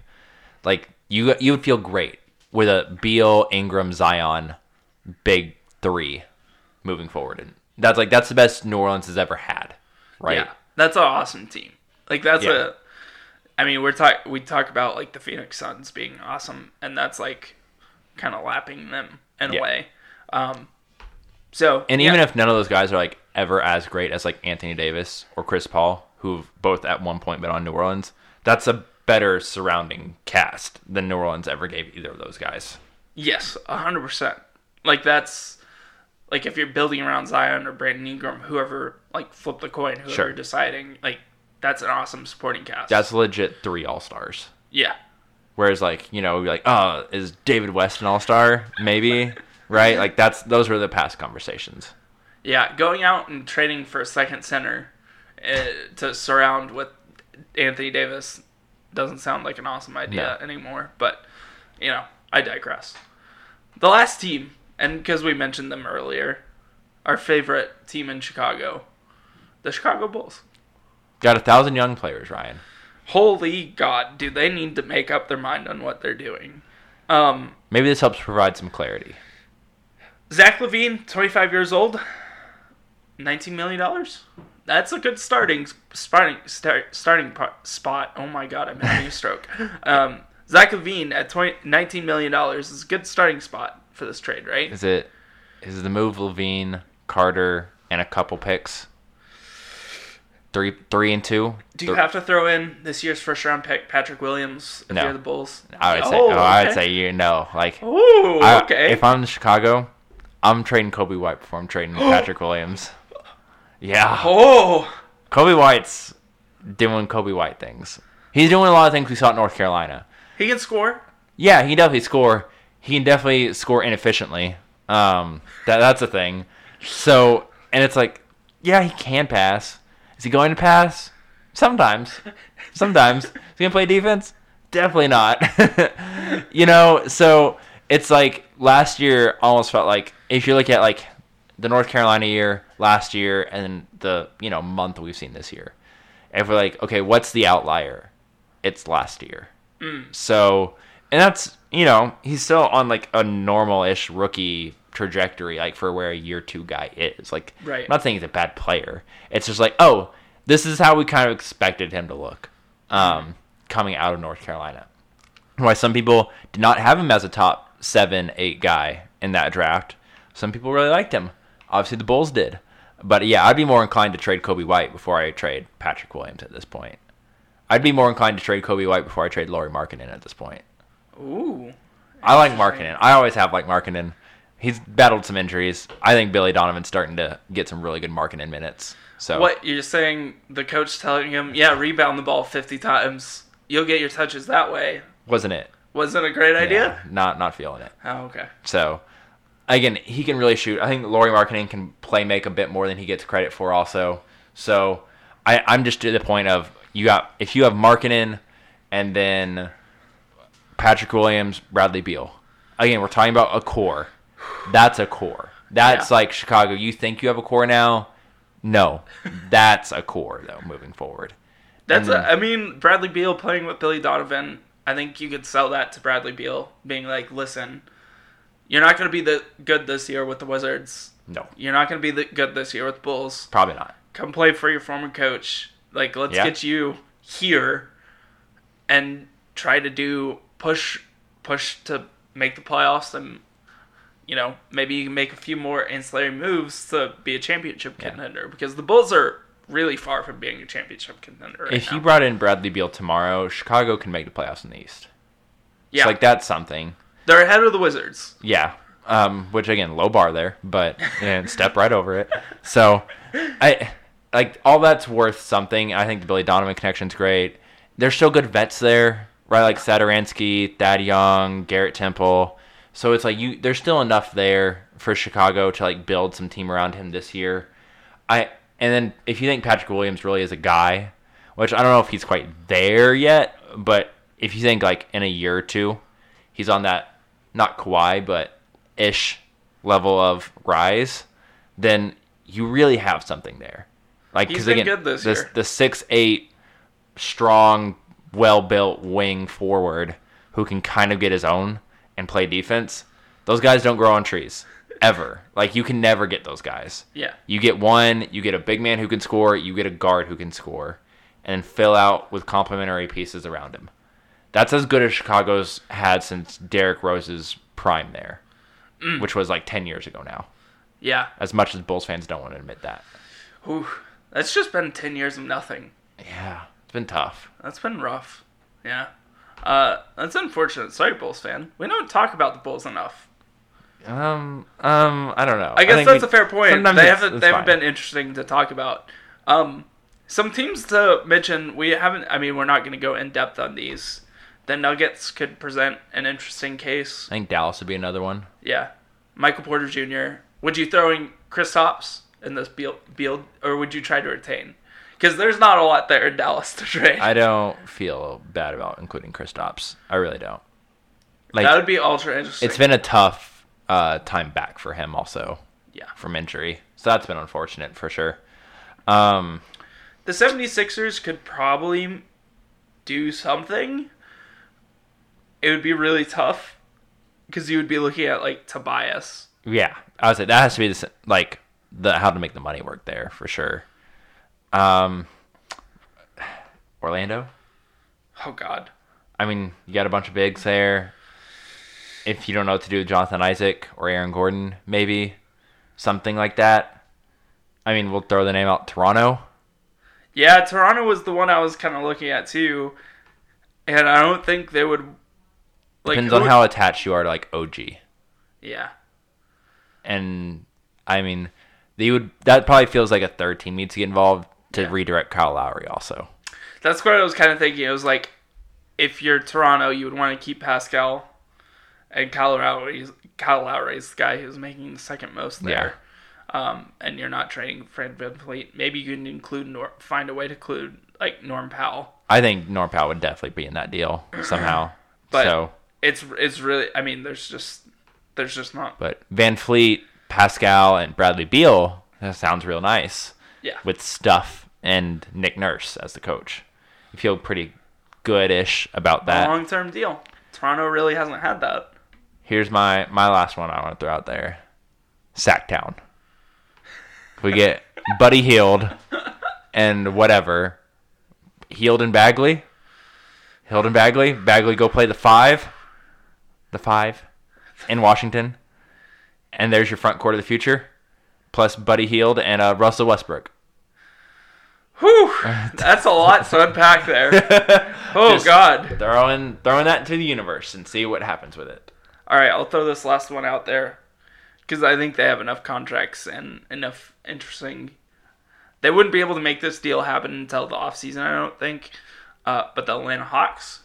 Like you, you would feel great with a Beal, Ingram, Zion, big three moving forward. And that's like that's the best New Orleans has ever had, right? Yeah, that's an awesome team. Like that's Yeah. a. I mean, we're talk we talk about like the Phoenix Suns being awesome, and that's like kind of lapping them in Yeah. a way. Um, so And yeah. even if none of those guys are like ever as great as like Anthony Davis or Chris Paul, who've both at one point been on New Orleans, that's a better surrounding cast than New Orleans ever gave either of those guys. Yes, a hundred percent. Like that's like if you're building around Zion or Brandon Ingram, whoever like flip the coin, whoever Sure. deciding, like that's an awesome supporting cast. That's legit three all stars. yeah, Whereas like, you know, like, oh, is David West an all star? Maybe. *laughs* Right? Like that's those were the past conversations. yeah. Going out and trading for a second center uh, to surround with Anthony Davis doesn't sound like an awesome idea No. anymore. But you know, I digress. The last team, and because we mentioned them earlier, our favorite team in Chicago, the Chicago Bulls. Got a thousand young players, Ryan. holy god do they need to make up their mind on what they're doing um Maybe this helps provide some clarity. Zach LaVine 25 years old 19 million dollars that's a good starting starting start, starting po- spot oh my god i'm having a stroke *laughs* um Zach LaVine at 20, 19 million dollars is a good starting spot for this trade right Is it is the move LaVine, Carter, and a couple picks? Three three and two? do you Th- have to throw in this year's first round pick patrick williams if No. you're the bulls I would say Oh, oh, I would say you know. Like Ooh, I- okay if I'm in Chicago, I'm trading Coby White before I'm trading *gasps* Patrick Williams. Yeah. oh Coby White's doing Coby White things. He's doing a lot of things we saw at North Carolina. he can score Yeah, he can definitely score. He can definitely score inefficiently. Um, that that's a thing. So, and it's like, yeah, he can pass. Is he going to pass? Sometimes. Sometimes. Is he gonna play defense? Definitely not. *laughs* you know, so it's like last year almost felt like if you look at like the North Carolina year last year and the you know month we've seen this year, if we're like, okay, what's the outlier? It's last year. So, and that's you know he's still on like a normal-ish rookie trajectory, like for where a year two guy is. Like, Right. I'm not saying he's a bad player. It's just like, oh, this is how we kind of expected him to look, um, coming out of North Carolina. Why some people did not have him as a top seven, eight guy in that draft. Some people really liked him. Obviously, the Bulls did. But yeah, I'd be more inclined to trade Coby White before I trade Patrick Williams at this point. I'd be more inclined to trade Kobe White before I trade Lauri Markkanen at this point. Ooh. I like Markkanen. I always have liked Markkanen. He's battled some injuries. I think Billy Donovan's starting to get some really good Markkanen minutes. So What you're saying? The coach telling him, "Yeah, rebound the ball 50 times. You'll get your touches that way." wasn't it? Wasn't a great idea. Yeah, not not feeling it. Oh, okay. So again, he can really shoot. I think Lauri Markkanen can play make a bit more than he gets credit for also. So I, I'm just to the point of you got if you have Markkanen and then Patrick Williams, Bradley Beal. Again, we're talking about a core. That's a core. That's Yeah. like Chicago. You think you have a core now? No, that's a core though. Moving forward, That's. And A, I mean, Bradley Beal playing with Billy Donovan. I think you could sell that to Bradley Beal, being like, "Listen, you're not going to be the good this year with the Wizards. no, You're not going to be the good this year with the Bulls. probably not. Come play for your former coach. Like, let's Yeah. get you here, and try to do push, push to make the playoffs and." You know, maybe you can make a few more ancillary moves to be a championship Yeah. contender because the Bulls are really far from being a championship contender. Right if now. you brought in Bradley Beal tomorrow, Chicago can make the playoffs in the East. yeah, It's like that's something. They're ahead of the Wizards. Yeah. Um, which again, low bar there, but and step right over it. So, I like all that's worth something. I think the Billy Donovan connection's great. There's still good vets there, right? Like Satoransky, Thad Young, Garrett Temple. So it's like you. There's still enough there for Chicago to like build some team around him this year. I and then if you think Patrick Williams really is a guy, which I don't know if he's quite there yet, but if you think like in a year or two, he's on that not Kawhi but ish level of rise, then you really have something there. Like because again, good this the six eight strong, well built wing forward who can kind of get his own and play defense. Those guys don't grow on trees. ever. Like you can never get those guys. Yeah. You get one, you get a big man who can score, you get a guard who can score, and fill out with complementary pieces around him. That's as good as Chicago's had since Derrick Rose's prime there, which was like 10 years ago now. Yeah. As much as Bulls fans don't want to admit that. Ooh, that's just been 10 years of nothing. Yeah, it's been tough. That's been rough. Yeah. Uh, that's unfortunate. Sorry, Bulls fan. We don't talk about the Bulls enough. Um, um, I don't know. I guess think that's we- a fair point. They it's- haven't it's they haven't been interesting to talk about. Um, some teams to mention. We haven't. I mean, we're not going to go in depth on these. The Nuggets could present an interesting case. I think Dallas would be another one. Yeah, Michael Porter Jr. Would you throw in Kristaps in this build, or would you try to retain? Because there's not a lot there in Dallas to trade. I don't feel bad about including Kristaps. I really don't. Like that would be ultra interesting. it's been a tough uh, time back for him also yeah. from injury. So that's been unfortunate for sure. Um, The 76ers could probably do something. It would be really tough because you would be looking at like Tobias. yeah, I would say that has to be the like the how to make the money work there for sure. Um, Orlando. Oh God. I mean, you got a bunch of bigs there. If you don't know what to do with Jonathan Isaac or Aaron Gordon, maybe something like that. I mean, we'll throw the name out Toronto. Yeah, Toronto was the one I was kind of looking at too, and I don't think they would. Like, Depends on how attached you are to like OG. Yeah. And I mean, they would that probably feels like a third team needs to get involved to Yeah. redirect Kyle Lowry also. That's what I was kind of thinking. It was like, if you're Toronto, you would want to keep Pascal, and Kyle Lowry's Kyle Lowry's the guy who's making the second most there. Um, and you're not trading Fred VanVleet. Maybe you can include Nor- find a way to include like Norm Powell. I think Norm Powell would definitely be in that deal somehow. *clears throat* But so, it's it's really. I mean, there's just there's just not. but VanVleet, Pascal, and Bradley Beal that sounds real nice. Yeah. with Stuff and Nick Nurse as the coach. You feel pretty goodish about that. long term deal. Toronto really hasn't had that. Here's my my last one I want to throw out there. Sacktown. We get *laughs* Buddy Hield and whatever. Hield and Bagley. Hield and Bagley. Bagley go play the five. The five in Washington. And there's your front court of the future. Plus Buddy Hield and uh, Russell Westbrook. Whew, *laughs* that's a lot to unpack there. *laughs* Oh Just God. Throwing throwing that into the universe and see what happens with it. All right, I'll throw this last one out there because I think they have enough contracts and enough interesting. They wouldn't be able to make this deal happen until the offseason, I don't think. Uh, but the Atlanta Hawks,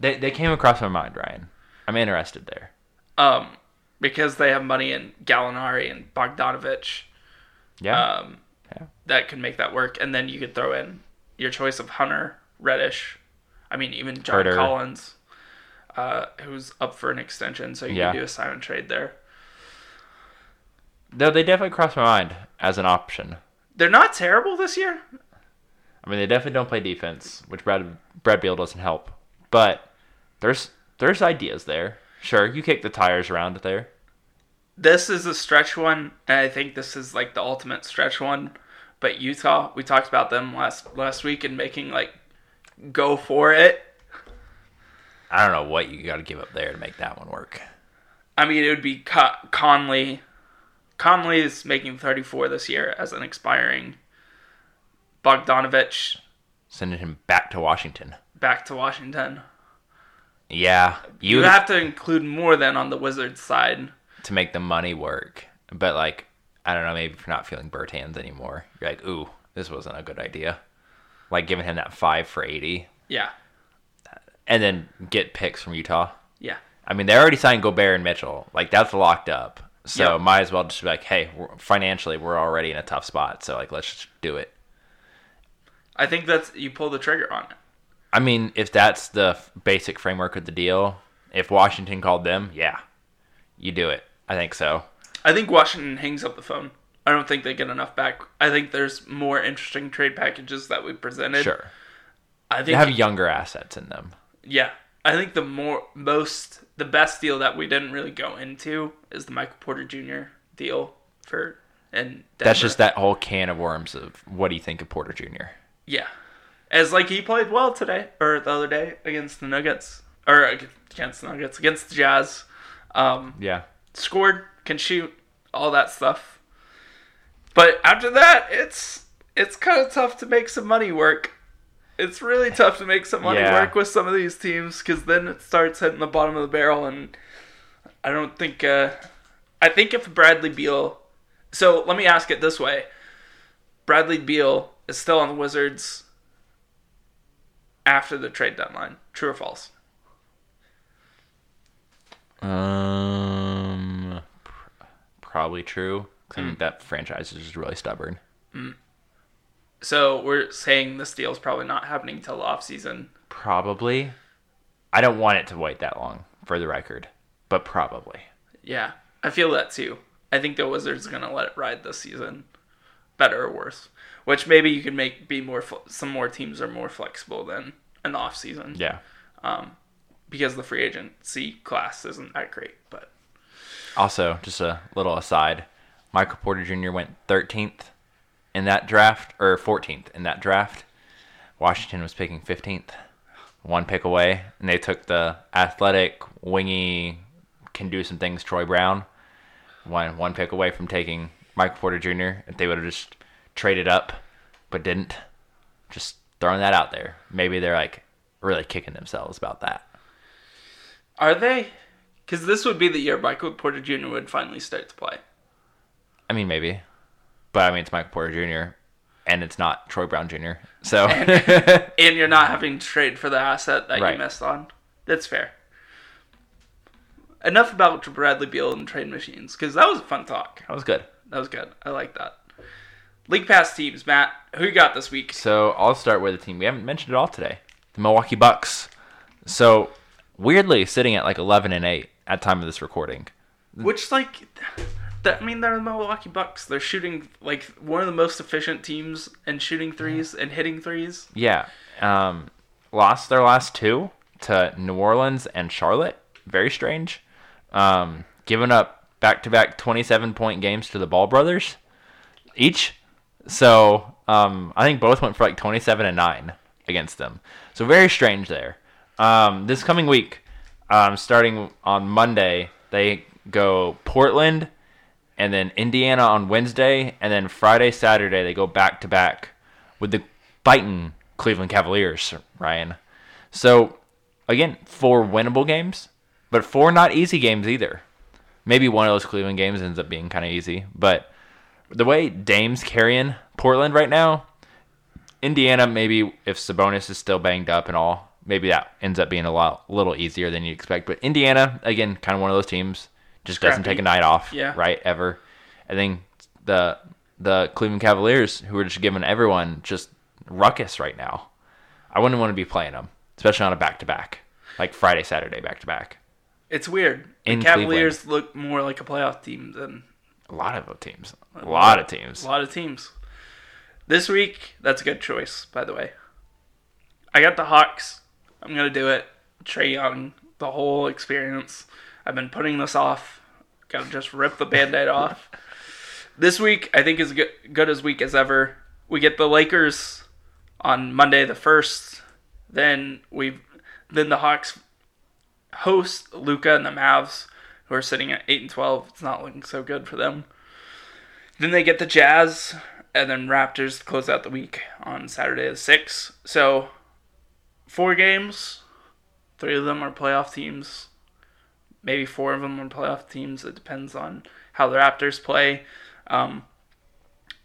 They they came across my mind, Ryan. I'm interested there. um, because they have money in Gallinari and Bogdanovich, Yeah. um, Yeah. that can make that work. And then you could throw in your choice of Hunter, Reddish. I mean, even John Herter. Collins, uh, who's up for an extension, so you Yeah. can do a sign and trade there. Though they definitely crossed my mind as an option. They're not terrible this year. I mean, they definitely don't play defense, which Brad Brad Beal doesn't help. But there's there's ideas there. Sure, you kick the tires around there. this is a stretch one, and I think this is like the ultimate stretch one. But Utah, we talked about them last last week and making like go for it. I don't know what you got to give up there to make that one work. I mean, it would be Con- Conley. Conley is making 34 this year as an expiring. Bogdanovich Sending him back to Washington. back to Washington. Yeah, you, You have to include more than on the Wizards side. to make the money work. But like, I don't know, maybe if you're not feeling Bertans anymore, you're like, ooh, this wasn't a good idea. Like giving him that five for eighty, Yeah, and then get picks from Utah. yeah, I mean, they already signed Gobert and Mitchell. Like that's locked up. So Yep. might as well just be like, hey, we're, financially we're already in a tough spot. So like, let's just do it. I think that's you pull the trigger on it. I mean, if that's the f- basic framework of the deal, if Washington called them, yeah, you do it. I think so. I think Washington hangs up the phone. I don't think they get enough back. I think there's more interesting trade packages that we presented. Sure. I They think have younger assets in them. yeah. I think the more most the best deal that we didn't really go into is the Michael Porter Jr. deal for and That's just that whole can of worms of what do you think of Porter Jr. Yeah, as like he played well today or the other day against the Nuggets or against the Nuggets against the Jazz. Um, Yeah. scored, can shoot, all that stuff. But after that, it's it's kind of tough to make some money work. It's really tough to make some money Yeah. work with some of these teams because then it starts hitting the bottom of the barrel, and I don't think. Uh, I think if Bradley Beal, so let me ask it this way: Bradley Beal is still on the Wizards after the trade deadline. True or false? Um, pr- probably true. I think that franchise is just really stubborn. So we're saying this deal is probably not happening till the off season. Probably. I don't want it to wait that long, for the record, but probably. Yeah, I feel that too. I think the Wizards are gonna let it ride this season, better or worse. Which maybe you can make be more. Some more teams are more flexible than an off season Yeah. Um, because the free agency class isn't that great. But Also, just a little aside, Michael Porter Jr. went 13th in that draft, or 14th in that draft. Washington was picking 15th, one pick away, and they took the athletic, wingy, can do some things Troy Brown, one one pick away from taking Michael Porter Jr. If they would have just traded up, but didn't, just throwing that out there. Maybe they're like really kicking themselves about that. are they? Because this would be the year Michael Porter Jr. would finally start to play. I mean, maybe. But I mean, it's Michael Porter Jr. and it's not Troy Brown Jr. So *laughs* And you're not having to trade for the asset that Right. you missed on. That's fair. Enough about Bradley Beal and trade machines, because that was a fun talk. that was good. That was good. I like that. League Pass teams, Matt. Who you got this week? So I'll start with a team we haven't mentioned at all today, the Milwaukee Bucks. So weirdly, sitting at like 11 and 8 at time of this recording. Which like, that, I mean, they're the Milwaukee Bucks. They're shooting like one of the most efficient teams in shooting threes and hitting threes. Yeah, um, lost their last two to New Orleans and Charlotte. Very strange. Um, giving up back-to-back 27-point games to the Ball brothers each. So um, I think both went for like 27 and nine against them. So very strange there. Um, this coming week, um, starting on Monday, they go Portland and then Indiana on Wednesday, and then Friday, Saturday they go back to back with the fighting Cleveland Cavaliers, Ryan. So again, four winnable games, but four not easy games either. Maybe one of those Cleveland games ends up being kind of easy, but the way Dame's carrying Portland right now, Indiana maybe if Sabonis is still banged up and all, maybe that ends up being a lot little easier than you expect. But Indiana, again, kind of one of those teams just doesn't take a night off, Yeah. right? Ever. I think the the Cleveland Cavaliers, who are just giving everyone just ruckus right now. I wouldn't want to be playing them, especially on a back to back, like Friday, Saturday back to back. It's weird. In the Cavaliers look more like a playoff team than A lot of teams, a lot of teams. a lot of teams. This week, that's a good choice, by the way. I got the Hawks. I'm gonna do it. Trae Young, the whole experience. I've been putting this off. Gotta just rip the band-aid *laughs* off. This week, I think is good, good as week as ever. We get the Lakers on Monday the first. Then we, then the Hawks host Luka and the Mavs, who are sitting at eight and twelve. It's not looking so good for them. Then they get the Jazz and then Raptors close out the week on Saturday the 6th. So, four games. Three of them are playoff teams. Maybe four of them are playoff teams. It depends on how the Raptors play. Um,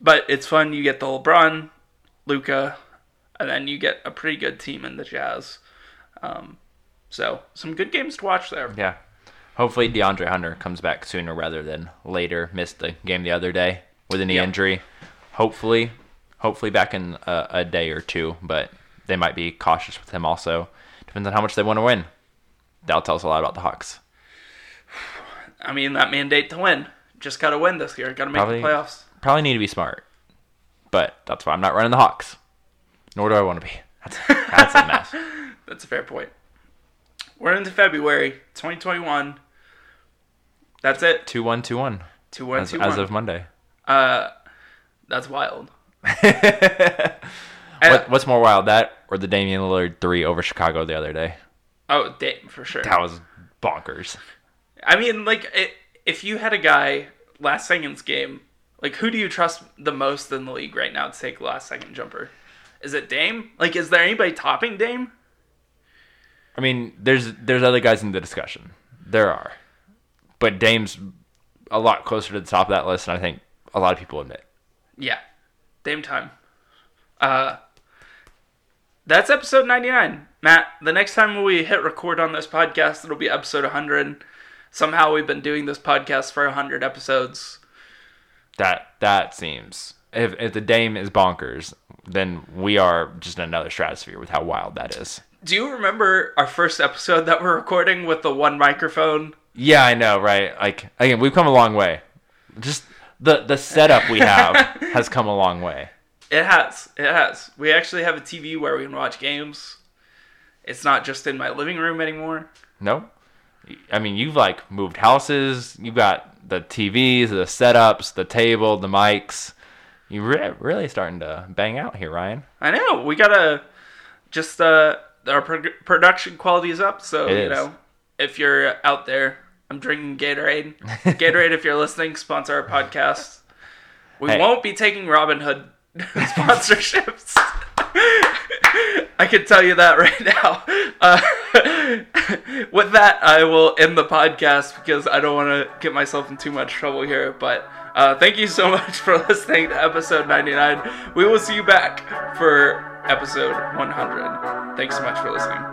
but it's fun. You get the LeBron, Luka, and then you get a pretty good team in the Jazz. Um, so, some good games to watch there. Yeah. Hopefully DeAndre Hunter comes back sooner rather than later. Missed the game the other day with a knee Yep. injury. Hopefully, hopefully back in a, a day or two, but they might be cautious with him also. Depends on how much they want to win. That'll tell us a lot about the Hawks. I mean, that mandate to win. Just got to win this year. Got to make Probably- the playoffs. Probably need to be smart, but that's why I'm not running the Hawks. Nor do I want to be. *laughs* That's that's a mess. *laughs* That's a fair point. We're into February 2021. That's it. Two one two one. Two one as, two one. as of Monday. Uh, that's wild. *laughs* What, what's more wild, that or the Damian Lillard three over Chicago the other day? Oh, Dame for sure. That was bonkers. I mean, like, it, if you had a guy last second's game, like, who do you trust the most in the league right now to take the last second jumper? Is it Dame? Like, is there anybody topping Dame? I mean, there's there's other guys in the discussion. There are, but Dame's a lot closer to the top of that list, and I think a lot of people admit. Yeah, Dame time. Uh, that's episode 99. Matt, the next time we hit record on this podcast, it'll be episode 100. Somehow we've been doing this podcast for 100 episodes. That that seems if if the Dame is bonkers, then we are just in another stratosphere with how wild that is. Do you remember our first episode that we're recording with the one microphone? Yeah, I know, right? Like again, we've come a long way. Just the the setup we have *laughs* has come a long way. It has. It has. We actually have a TV where we can watch games. It's not just in my living room anymore. No, I mean you've like moved houses. You've got the TVs, the setups, the table, the mics. You re- really starting to bang out here, Ryan. I know. We gotta just uh our pro- production quality is up. So It you is. know, if you're out there, I'm drinking Gatorade. *laughs* Gatorade, if you're listening, sponsor our podcast. We Hey. won't be taking Robin Hood *laughs* sponsorships. *laughs* I can tell you that right now. Uh, with that, I will end the podcast because I don't want to get myself in too much trouble here. But uh, thank you so much for listening to episode 99. We will see you back for episode 100. Thanks so much for listening.